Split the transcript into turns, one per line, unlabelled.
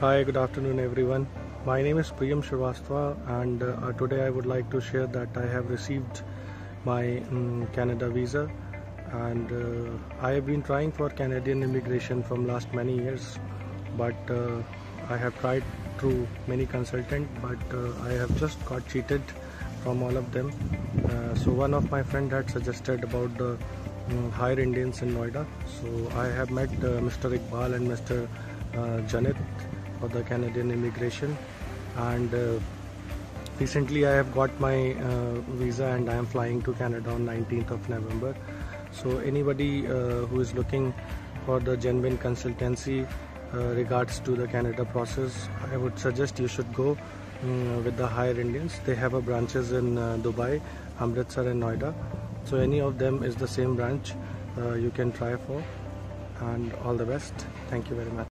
Hi, good afternoon everyone. My name is Priyam Srivastava and uh, today I would like to share that I have received my um, Canada visa and uh, I have been trying for Canadian immigration from last many years but uh, I have tried through many consultants but uh, I have just got cheated from all of them. Uh, so one of my friend had suggested about the um, Hire Indians in Noida. So I have met uh, Mr. Iqbal and Mr. Janit for the Canadian immigration. And uh, recently I have got my uh, visa and I am flying to Canada on 19th of November. So anybody uh, who is looking for the genuine consultancy regards to the Canada process I would suggest you should go um, with the Hire Indians. They have branches in uh, Dubai Amritsar and Noida. So any of them is the same branch uh, you can try for. And all the best. Thank you very much